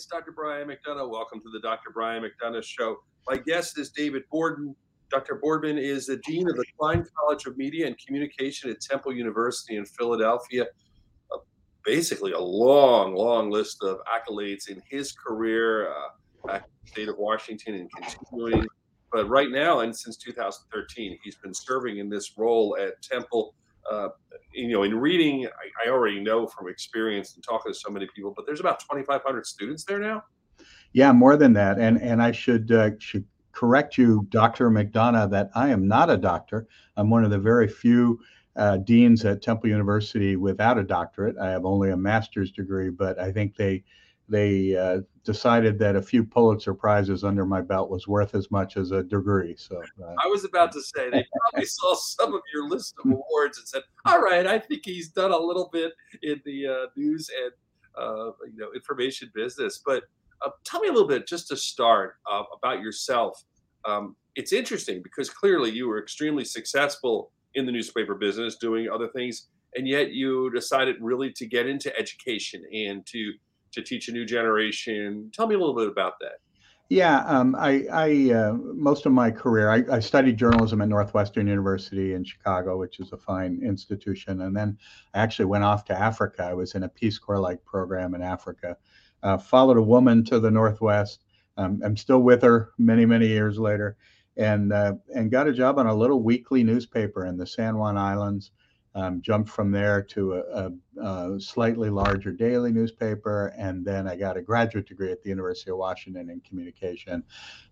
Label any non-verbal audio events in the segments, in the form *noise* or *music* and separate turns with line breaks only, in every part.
It's Dr. Brian McDonough. Welcome to the Dr. Brian McDonough Show. My guest is David Boardman. Dr. Boardman is the Dean of the Klein College of Media and Communication at Temple University in Philadelphia. Basically, a long, long list of accolades in his career, uh, back in the state of Washington and continuing. But right now, and since 2013, he's been serving in this role at Temple. Uh, you know, in reading, I, I already know from experience and talking to so many people, but there's about 2,500 students there now.
Yeah, more than that. And and I should uh, should correct you, Dr. McDonough, that I am not a doctor. I'm one of the very few uh, deans at Temple University without a doctorate. I have only a master's degree, but I think they they uh, decided that a few Pulitzer prizes under my belt was worth as much as a degree. So uh,
I was about to say they probably *laughs* saw some of your list of awards and said, "All right, I think he's done a little bit in the uh, news and uh, you know information business." But uh, tell me a little bit, just to start, uh, about yourself. Um, it's interesting because clearly you were extremely successful in the newspaper business, doing other things, and yet you decided really to get into education and to to teach a new generation. Tell me a little bit about that.
Yeah, um, I, I uh, most of my career, I, I, studied journalism at Northwestern University in Chicago, which is a fine institution, and then I actually went off to Africa. I was in a Peace Corps-like program in Africa. Uh, followed a woman to the Northwest. Um, I'm still with her many, many years later, and uh, and got a job on a little weekly newspaper in the San Juan Islands. Um, jumped from there to a, a, a, slightly larger daily newspaper, and then I got a graduate degree at the University of Washington in communication.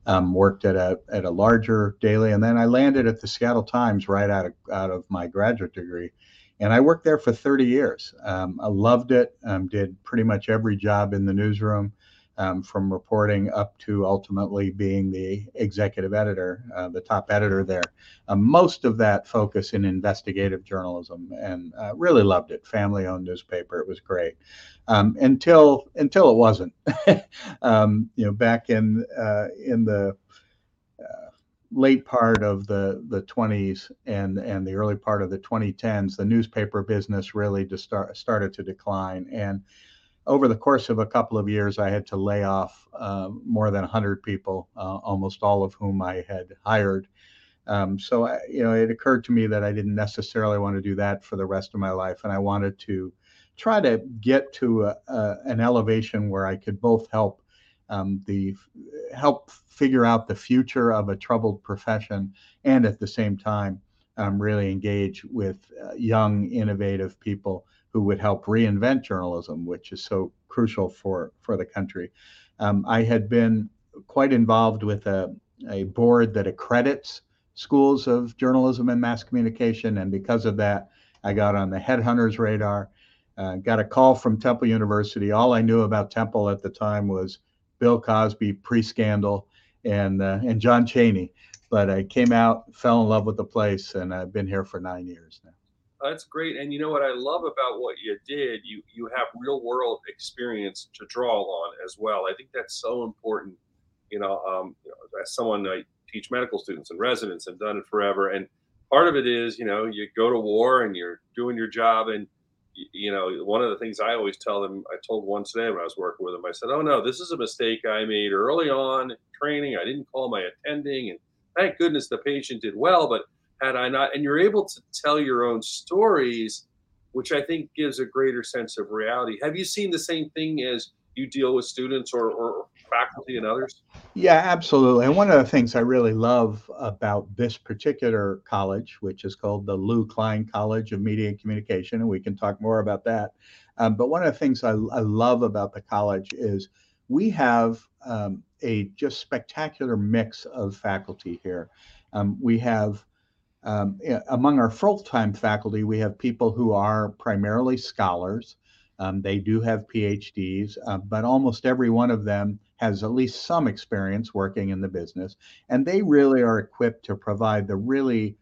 Um, worked at a at a larger daily, and then I landed at the Seattle Times right out of out of my graduate degree, and I worked there for 30 years. Um, I loved it. Um, did pretty much every job in the newsroom um, from reporting up to ultimately being the executive editor, uh, the top editor there. Uh, most of that focus in investigative journalism, and uh, really loved it. Family-owned newspaper, it was great um, until until it wasn't. *laughs* um, you know, back in uh, in the uh, late part of the the 20s and and the early part of the 2010s, the newspaper business really just start, started to decline and over the course of a couple of years, I had to lay off uh, more than 100 people, uh, almost all of whom I had hired. Um, so, I, you know, it occurred to me that I didn't necessarily want to do that for the rest of my life, and I wanted to try to get to a, a, an elevation where I could both help um, the help figure out the future of a troubled profession, and at the same time, um, really engage with uh, young, innovative people who would help reinvent journalism, which is so crucial for, for the country. Um, I had been quite involved with a, a board that accredits schools of journalism and mass communication. And because of that, I got on the headhunters radar. Uh, got a call from Temple University. All I knew about Temple at the time was Bill Cosby pre-scandal and uh, and John Chaney. But I came out, fell in love with the place, and I've been here for nine years now.
That's great. And you know what I love about what you did, you you have real world experience to draw on as well. I think that's so important. You know, um, you know, as someone I teach medical students and residents and done it forever. And part of it is, you know, you go to war and you're doing your job. And you know, one of the things I always tell them, I told one today when I was working with them, I said, "Oh no, this is a mistake I made early on training. I didn't call my attending, and thank goodness the patient did well, but." Had I not, and you're able to tell your own stories, which I think gives a greater sense of reality. Have you seen the same thing as you deal with students or, or faculty and others?
Yeah, absolutely. And one of the things I really love about this particular college, which is called the Lew Klein College of Media and Communication, and we can talk more about that. Um, but one of the things I, I, love about the college is we have um, a just spectacular mix of faculty here. Um, we have um, among our full-time faculty, we have people who are primarily scholars. Um, they do have PhDs, uh, but almost every one of them has at least some experience working in the business, and they really are equipped to provide the really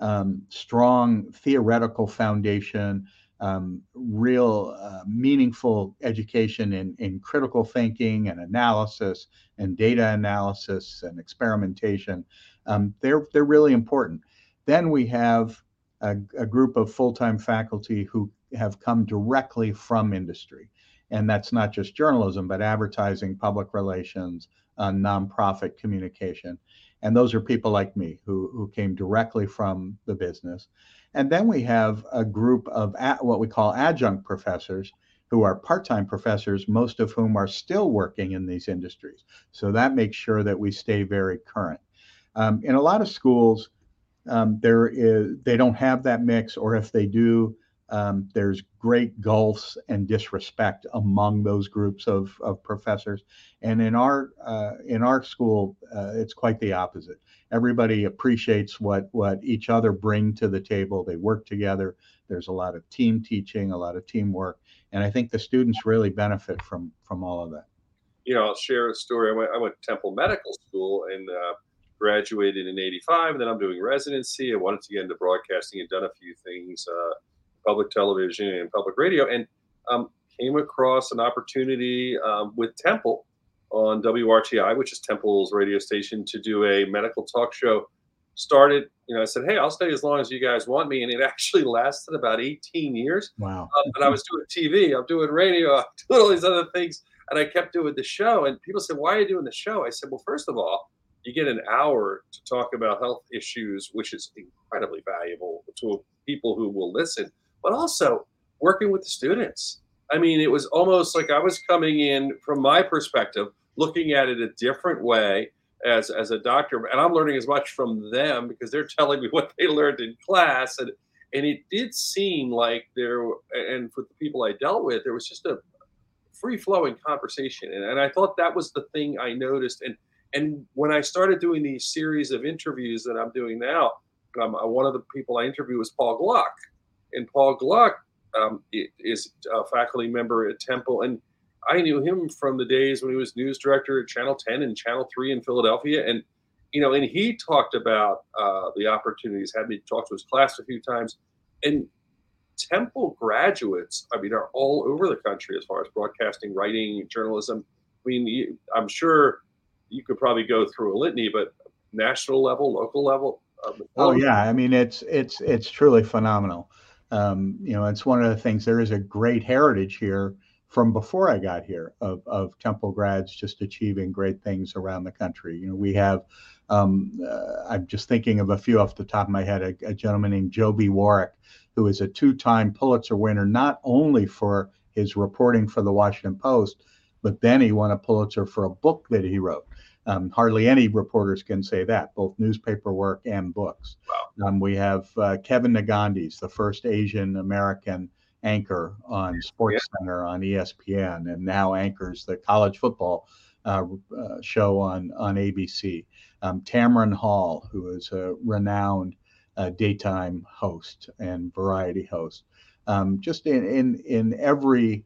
um, strong theoretical foundation um, real uh, meaningful education in, in critical thinking and analysis and data analysis and experimentation. Um, they're, they're really important. Then we have a, a group of full-time faculty who have come directly from industry. And that's not just journalism, but advertising, public relations, uh, nonprofit communication. And those are people like me who, who came directly from the business. And then we have a group of what we call adjunct professors who are part time professors, most of whom are still working in these industries. So that makes sure that we stay very current. Um, in a lot of schools, um, there is they don't have that mix, or if they do, um, there's great gulfs and disrespect among those groups of, of professors. And in our uh, in our school, uh, it's quite the opposite. Everybody appreciates what what each other bring to the table. They work together. There's a lot of team teaching, a lot of teamwork, and I think the students really benefit from from all of that.
You know, I'll share a story. I went, I went to Temple Medical School and uh, graduated in '85, and then I'm doing residency. I wanted to get into broadcasting and done a few things. Uh, public television and public radio, and um, came across an opportunity um, with Temple on WRTI, which is Temple's radio station, to do a medical talk show. Started, you know, I said, "Hey, I'll stay as long as you guys want me," and it actually *laughs* lasted about 18 years.
Wow!
Um, and I was doing TV, I'm doing radio, *laughs* I'm doing all these other things, and I kept doing the show. And people said, "Why are you doing the show?" I said, "Well, first of all." You get an hour to talk about health issues, which is incredibly valuable to people who will listen but also working with the students. I mean, it was almost like I was coming in from my perspective, looking at it a different way as as a doctor, and I'm learning as much from them because they're telling me *laughs* what they learned in class, and and it did seem like there, and for the people I dealt with, there was just a free flowing conversation, and, and I thought that was the thing I noticed, and and when I started doing these series of interviews that I'm doing now, um, one of the people I interviewed was Paul Gluck, and Paul Gluck um, is a faculty member at Temple, and I knew him from the days when he was news director at Channel 10 and Channel 3 in Philadelphia, and you know, and he talked about uh, the opportunities. Had me talk to his class a few times, and Temple graduates, I mean, are all over the country as far as broadcasting, writing, journalism. I mean, I'm sure you could probably go through a litany, but national level, local level.
Um, oh yeah, I mean, it's it's it's truly phenomenal um, you know, it's one of the things. There is a great heritage here from before I got here of, of Temple grads just achieving great things around the country. You know, we have. Um, uh, I'm just thinking of a few off the top of my head. A, a gentleman named Joby Warrick, who is a two-time Pulitzer winner, not only for his reporting for the Washington Post, but then he won a Pulitzer for a book that he wrote. Um, hardly any reporters can say that, both newspaper work and books. Wow. Um, we have uh, Kevin Negandhi, the first Asian American anchor on Sports yeah. Center on ESPN, and now anchors the college football uh, uh, show on on ABC. Um, Tamron Hall, who is a renowned uh, daytime host and variety host, um, just in in in every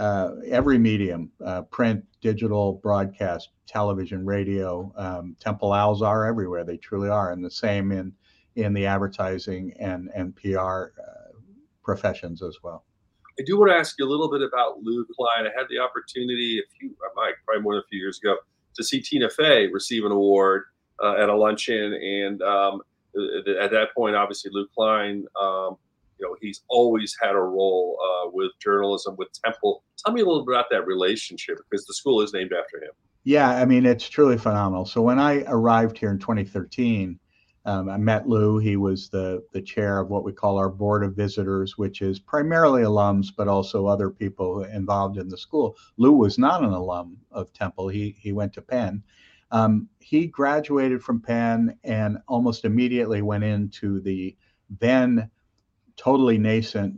uh, every medium uh, print, digital, broadcast, television, radio. Um, Temple Owls are everywhere. They truly are. And the same in, in the advertising and, and PR uh, professions as well.
I do want to ask you a little bit about Lew Klein. I had the opportunity a few, might probably more than a few years ago, to see Tina Fey receive an award uh, at a luncheon. And um, at that point, obviously, Lew Klein um, you know, he's always had a role uh, with journalism with Temple. Tell me a little bit about that relationship because the school is named after him.
Yeah, I mean, it's truly phenomenal. So when I arrived here in 2013, um, I met Lew. He was the the chair of what we call our board of visitors, which is primarily alums, but also other people involved in the school. Lew was not an alum of Temple. He he went to Penn. Um, he graduated from Penn and almost immediately went into the then totally nascent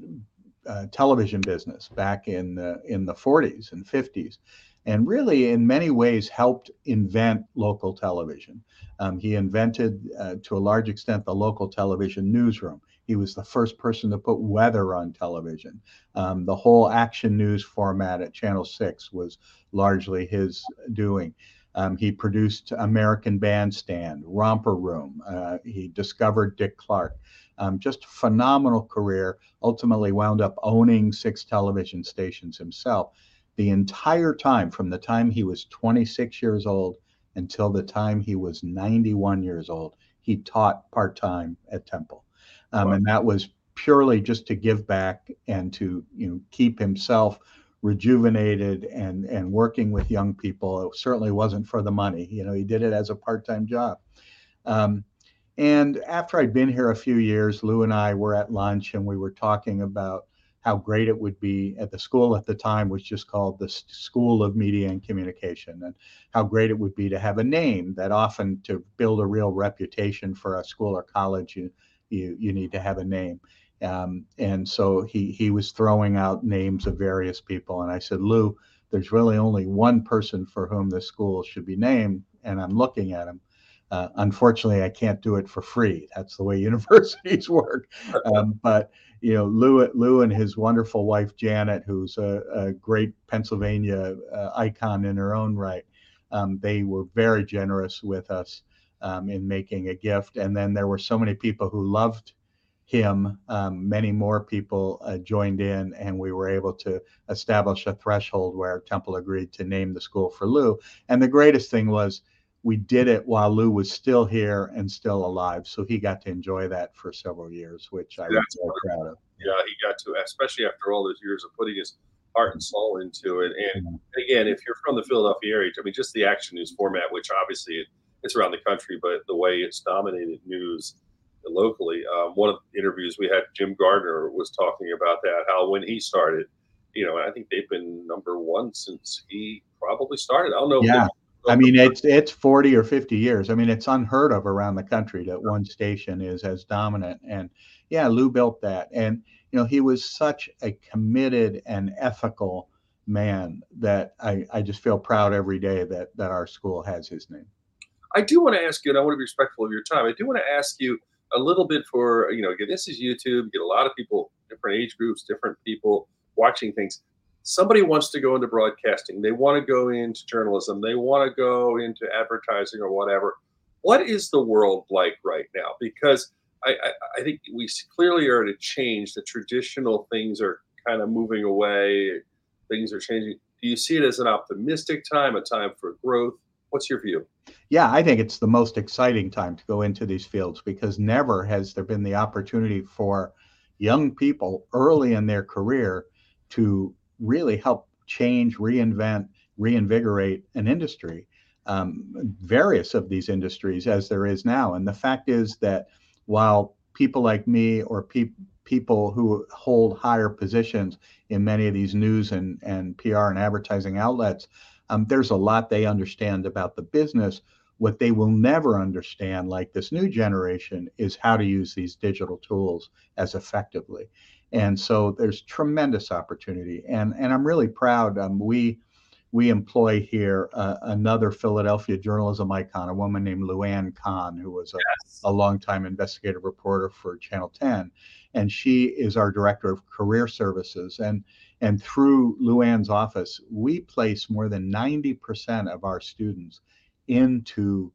uh, television business back in the in the 40s and 50s, and really in many ways helped invent local television. Um, he invented, uh, to a large extent, the local television newsroom. He was the first person to put weather on television. Um, the whole action news format at Channel 6 was largely his doing. Um, he produced American Bandstand, Romper Room. Uh, he discovered Dick Clark. Um, just phenomenal career. Ultimately, wound up owning six television stations himself. The entire time, from the time he was 26 years old until the time he was 91 years old, he taught part time at Temple, um, wow. and that was purely just to give back and to you know keep himself rejuvenated and and working with young people. It certainly wasn't for the money. You know, he did it as a part-time job. Um, and after I'd been here a few years, Lew and I were at lunch and we were talking about how great it would be at the school at the time was just called the School of Media and Communication, and how great it would be to have a name that often to build a real reputation for a school or college, you you, you need to have a name. Um, and so he he was throwing out names of various people, and I said, Lew, there's really only one person for whom this school should be named, and I'm looking at him. Uh, unfortunately, I can't do it for free. That's the way *laughs* universities work. Um, but you know, Lew, Lew and his wonderful wife Janet, who's a, a great Pennsylvania uh, icon in her own right, um, they were very generous with us um, in making a gift. And then there were so many people who loved him, um, many more people uh, joined in, and we were able to establish a threshold where Temple agreed to name the school for Lew. And the greatest thing was we did it while Lew was still here and still alive, so he got to enjoy that for several years, which I was very proud of.
Yeah, he got to, especially after all those years of putting his heart and soul into it. And again, if you're from the Philadelphia area, I mean, just the action news format, which obviously it's around the country, but the way it's dominated news locally. Um, one of the interviews we had, Jim Gardner was talking about that, how when he started, you know, I think they've been number one since he probably started. I don't know.
Yeah. I mean, it's it's 40 or 50 years. I mean, it's unheard of around the country that one station is as dominant. And yeah, Lew built that. And, you know, he was such a committed and ethical man that I, I just feel proud every day that, that our school has his name.
I do want to ask you, and I want to be respectful of your time. I do want to ask you a little bit for you know again this is youtube you get a lot of people different age groups different people watching things somebody wants to go into broadcasting. They want to go into journalism. They want to go into advertising or whatever. What is the world like right now? Because I, I, I think we clearly are at a change. The traditional things are kind of moving away. Things are changing. Do you see it as an optimistic time a time for growth? What's your view?
Yeah, I think it's the most exciting time to go into these fields because never has there been the opportunity for young people early in their career to really help change, reinvent, reinvigorate an industry, um, various of these industries as there is now. And the fact is that while people like me or pe- people who hold higher positions in many of these news and, and PR and advertising outlets um, there's a lot they understand about the business. What they will never understand, like this new generation, is how to use these digital tools as effectively. And so there's tremendous opportunity. And, and I'm really proud. Um, we, we employ here uh, another Philadelphia journalism icon, a woman named Lu Ann Cahn, who was a, yes. a longtime investigative reporter for Channel 10. And she is our director of career services. And and through Lu Ann's office, we place more than 90% of our students into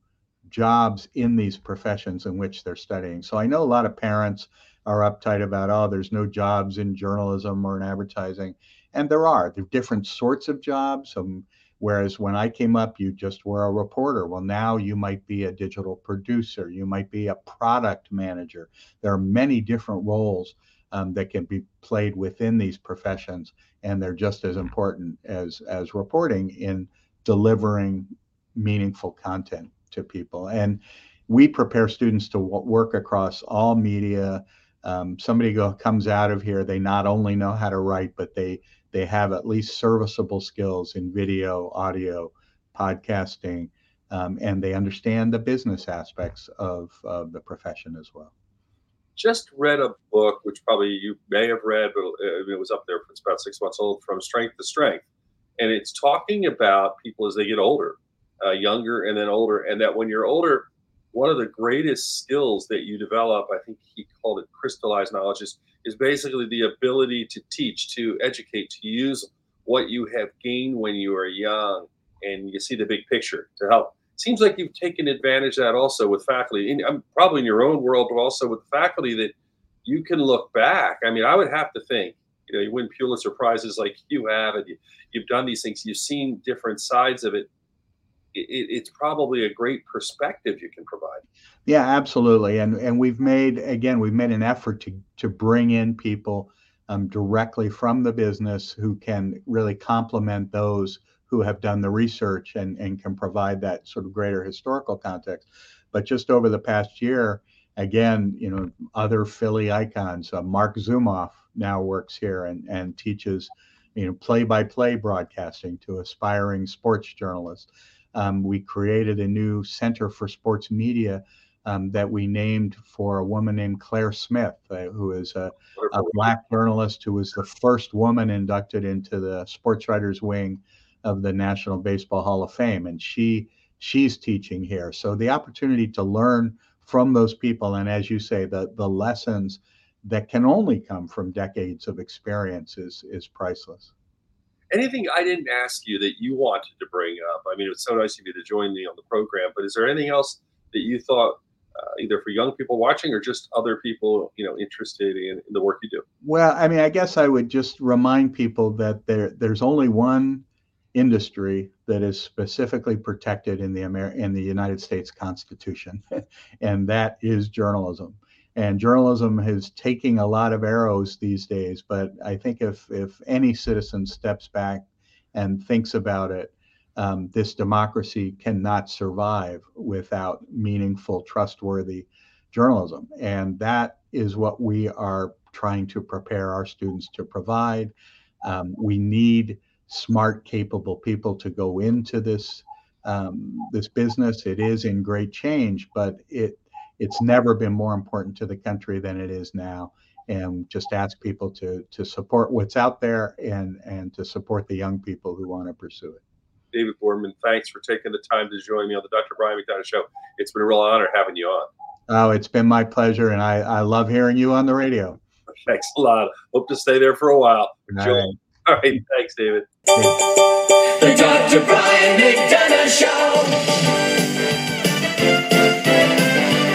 jobs in these professions in which they're studying. So I know a lot of parents are uptight about, oh, there's no jobs in journalism or in advertising. And there are. There are different sorts of jobs. Um, whereas when I came up, you just were a reporter. Well, now you might be a digital producer, you might be a product manager. There are many different roles um, that can be played within these professions, and they're just as important as as reporting in delivering meaningful content to people. And we prepare students to work across all media. Um, somebody go, comes out of here, they not only know how to write, but they they have at least serviceable skills in video, audio, podcasting, um, and they understand the business aspects of, of the profession as well
just read a book, which probably you may have read, but uh, it was up there. It's about six months old, from Strength to Strength, and it's talking about people as they get older, uh, younger and then older, and that when you're older, one of the greatest skills that you develop, I think he called it crystallized knowledge, is, is basically the ability to teach, to educate, to use what you have gained when you are young, and you see the big picture to help seems like you've taken advantage of that also with faculty, and um, probably in your own world, but also with faculty that you can look back. I mean, I would have to think, you know, you win Pulitzer prizes like you have, and you, you've done these things. You've seen different sides of it. It. It's probably a great perspective you can provide.
Yeah, absolutely. And and we've made again, we've made an effort to to bring in people um, directly from the business who can really complement those who have done the research and, and can provide that sort of greater historical context. But just over the past year, again, you know, other Philly icons, uh, Marc Zumoff now works here and, and teaches, you know, play-by-play broadcasting to aspiring sports journalists. Um, we created a new Center for Sports Media um, that we named for a woman named Claire Smith, uh, who is a, a, black journalist who was the first woman inducted into the sports writers wing of the National Baseball Hall of Fame, and she she's teaching here. So the opportunity to learn from those people, and as you say, the the lessons that can only come from decades of experience is is priceless.
Anything I didn't ask you that you wanted to bring up? I mean, it was so nice of you to join me on the program, but is there anything else that you thought uh, either for young people watching or just other people you know interested in, in, the work you do
well i mean i guess i would just remind people that there there's only one industry that is specifically protected in the Amer- in the united states constitution *laughs* and that is journalism and journalism is taking a lot of arrows these days but i think if if any citizen steps back and thinks about it um, this democracy cannot survive without meaningful, trustworthy journalism. And that is what we are trying to prepare our students to provide. Um, we need smart, capable people to go into this um, this business. It is in great change, but it it's never been more important to the country than it is now. And just ask people to to support what's out there and and to support the young people who want to pursue it.
David Boardman, thanks for taking the time to join me on the Dr. Brian McDonough Show. It's been a real honor having you on.
Oh, it's been my pleasure, and I, I love hearing you on the radio.
Thanks a lot. Hope to stay there for a while.
All right.
All right. Thanks, David.
The Dr. Brian McDonough Show.